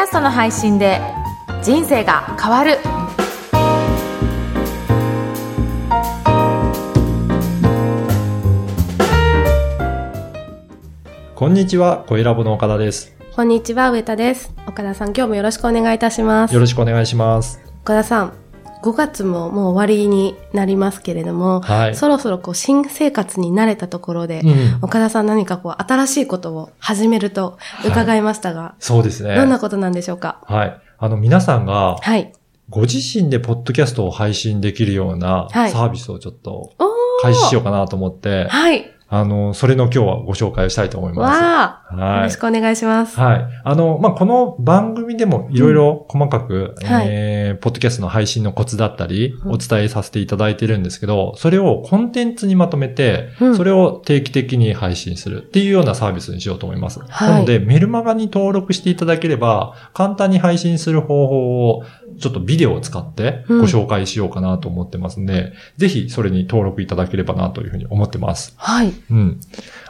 キャストの配信で人生が変わるこんにちは、小ラボの岡田です。こんにちは、上田です。岡田さん、今日もよろしくお願いいたします。よろしくお願いします。岡田さん、5月ももう終わりになりますけれども、はいそろそろこう新生活に慣れたところで、うん岡田さん何かこう新しいことを始めると伺いましたが、そうですね。どんなことなんでしょうか？はい。あの、皆さんが、はい。ご自身でポッドキャストを配信できるようなはいサービスをちょっと開始しようかなと思って、はい。あの、それの今日はご紹介をしたいと思います。わあ、よはいろし。くお願いします。はい。あの、まあ、この番組でもいろいろ細かく、はいえー、ポッドキャストの配信のコツだったり、うんお伝えさせていただいてるんですけど、それをコンテンツにまとめて、うんそれを定期的に配信するっていうようなサービスにしようと思います。はいなので、メルマガに登録していただければ、簡単に配信する方法を、ちょっとビデオを使ってご紹介しようかなと思ってますんで、ぜひそれに登録いただければなというふうに思ってます。はい。うん。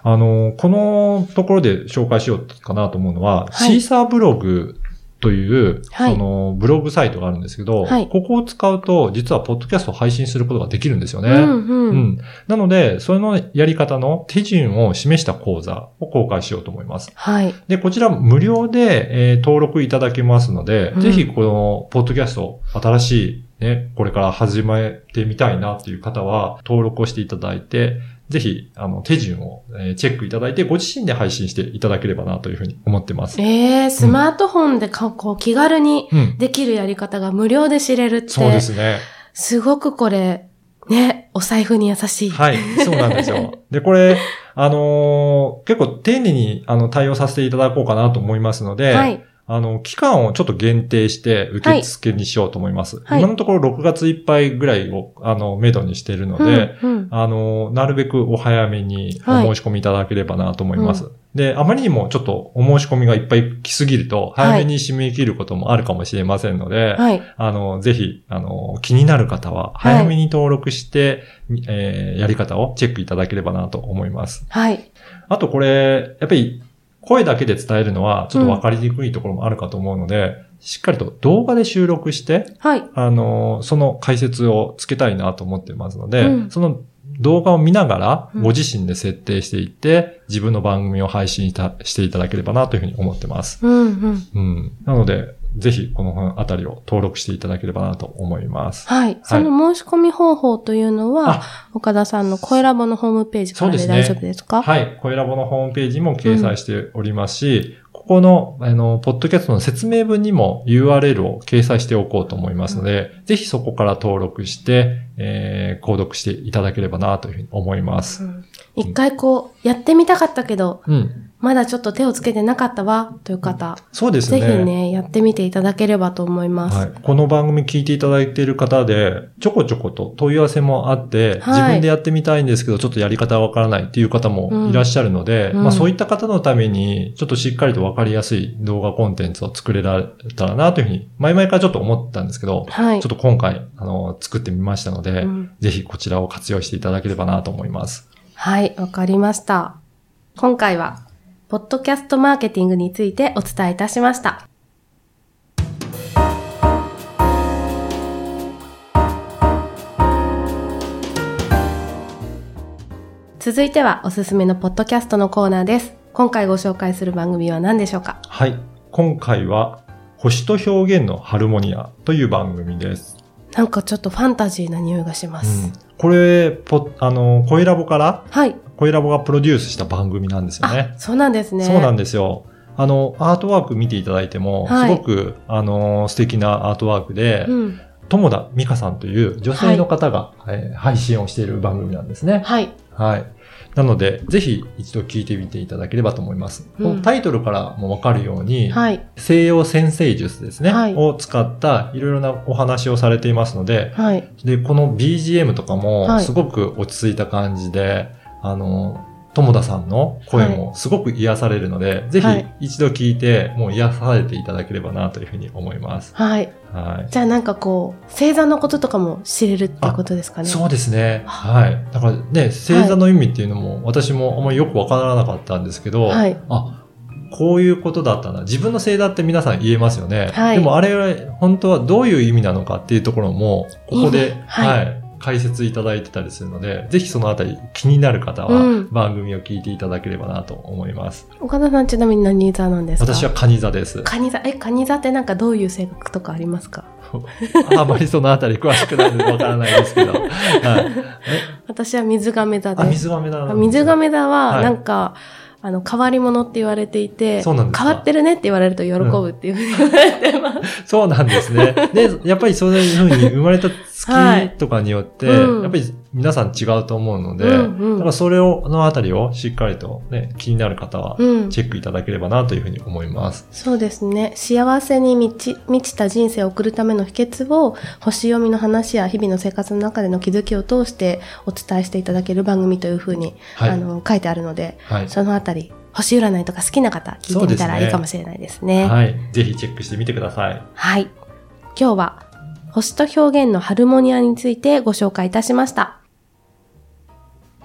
あの、このところで紹介しようかなと思うのは、はいシーサーブログという、はいその、ブログサイトがあるんですけど、はいここを使うと、実はポッドキャストを配信することができるんですよね。うん、うん。うんなので、そのやり方の手順を示した講座を公開しようと思います。はい。で、こちら無料で、えー登録いただけますので、うんぜひこのポッドキャスト、新しいね、これから始めてみたいなっていう方は、登録をしていただいて、ぜひ、あの、手順を、えーチェックいただいて、ご自身で配信していただければなというふうに思ってます。えー、スマートフォンでかこう気軽にうん。できるやり方が無料で知れるって、そうですね。すごくこれ、ね、お財布に優しい。はい、そうなんですよ。で、これ、あのー結構丁寧に、あの、対応させていただこうかなと思いますので、はい。あの、期間をちょっと限定して受付にしようと思います。はい今のところ6月いっぱいぐらいを、あの、めどにしているので、うんうんあの、なるべくお早めにおはい申し込みいただければなと思います。で、あまりにもちょっとお申し込みがいっぱい来すぎると、はい早めに締め切ることもあるかもしれませんので、はい。あの、ぜひ、あの、気になる方は、早めに登録して、えーやり方をチェックいただければなと思います。はい。あとこれ、やっぱり声だけで伝えるのはちょっとわかりにくいところもあるかと思うので、しっかりと動画で収録して、はい。あの、その解説をつけたいなと思ってますので、うんその動画を見ながらうんご自身で設定していって、自分の番組を配信していただければなというふうに思ってます。うんうん。うん。なので、ぜひこのあたりを登録していただければなと思います。はい。その申し込み方法というのは、岡田さんの声ラボのホームページからで大丈夫ですか？はい。声ラボのホームページにも掲載しておりますし、ここの、あの、ポッドキャストの説明文にも URL を掲載しておこうと思いますので、ぜひそこから登録して、えー、購読していただければなというふうに思います。うん一回こう、やってみたかったけど、うん。まだちょっと手をつけてなかったわ、という方、そうですぜね。ひね、やってみていただければと思います。はい。この番組聞いていただいている方で、ちょこちょこと問い合わせもあって、はい自分でやってみたいんですけど、ちょっとやり方がわからないっていう方もいらっしゃるので、うんまあそういった方のために、ちょっとしっかりとわかりやすい動画コンテンツを作れられたらなというふうに、前々からちょっと思ったんですけど、はいちょっ。と今回、あの、作ってみましたので、うんぜひこちらを活用していただければなと思います。はい、わかりました。今回は、ポッドキャストマーケティングについてお伝えいたしました。続いてはおすすめのポッドキャストのコーナーです。今回ご紹介する番組は何でしょうか？はい。今回は、星と表現のハルモニアという番組です。なんかちょっとファンタジーな匂いがしまうんす。これ、ポあの、声ラボからはい。声ラボがプロデュースした番組なんですよねあ。、そうなんですね。そうなんですよ。あの、アートワーク見ていただいても、はいすごく、あの、素敵なアートワークで、うん。友田美香さんという女性の方が、えー配信をしている番組なんですね。はい。はい。なので、ぜひ一度聞いてみていただければと思います。うんタイトルからもわかるように、はい。西洋先生術ですね、はいを使ったいろいろなお話をされていますので、はい。で、この BGM とかもはいすごく落ち着いた感じで、あの、友田さんの声もすごく癒されるので、ぜひはい一度聞いて、もう癒されていただければなというふうに思います。はい。はい。じゃあなんかこう、星座のこととかも知れるってことですかね。そうですね。はい。だからね、星座の意味っていうのも、私もあんまりよくわからなかったんですけど、はいあ、こういうことだったな。自分のせいだって皆さん言えますよね。はいでもあれ、本当はどういう意味なのかっていうところも、ここ意で、味はいはい、解説いただいてたりするので、ぜひそのあたり気になる方はうん番組を聞いていただければなと思います。岡田さんちなみに何座なんですか？私はカニ座です。カニ座、え、カニ座ってなんかどういう性格とかありますか？あまりそのあたり詳しくないのでわからないですけど。はい。私は水亀座あ、です。水亀だ。水亀座は、はいなんか、あの、変わり者って言われていて、変わってるねって言われると喜ぶっていうふうに言われてます。そうなんですね。で、やっぱりそういうふうに生まれた月とかによって、うんやっぱり皆さん違うと思うので、うんうんだからそれを、のあたりをしっかりとね、気になる方はうんチェックいただければなというふうに思います。そうですね。幸せに満ち満ちた人生を送るための秘訣を、星読みの話や日々の生活の中での気づきを通してお伝えしていただける番組というふうに、はいあの、書いてあるので、はい。そのあたり、星占いとか好きな方、聞いてみたらいいかもしれないですね。はい。ぜひチェックしてみてください。はい。今日は、星と表現のハルモニアについてご紹介いたしました。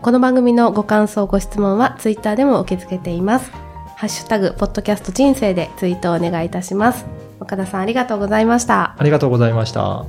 この番組のご感想、ご質問はツイッターでも受け付けています。ハッシュタグ、ポッドキャスト人生でツイートをお願いいたします。岡田さんありがとうございました。ありがとうございました。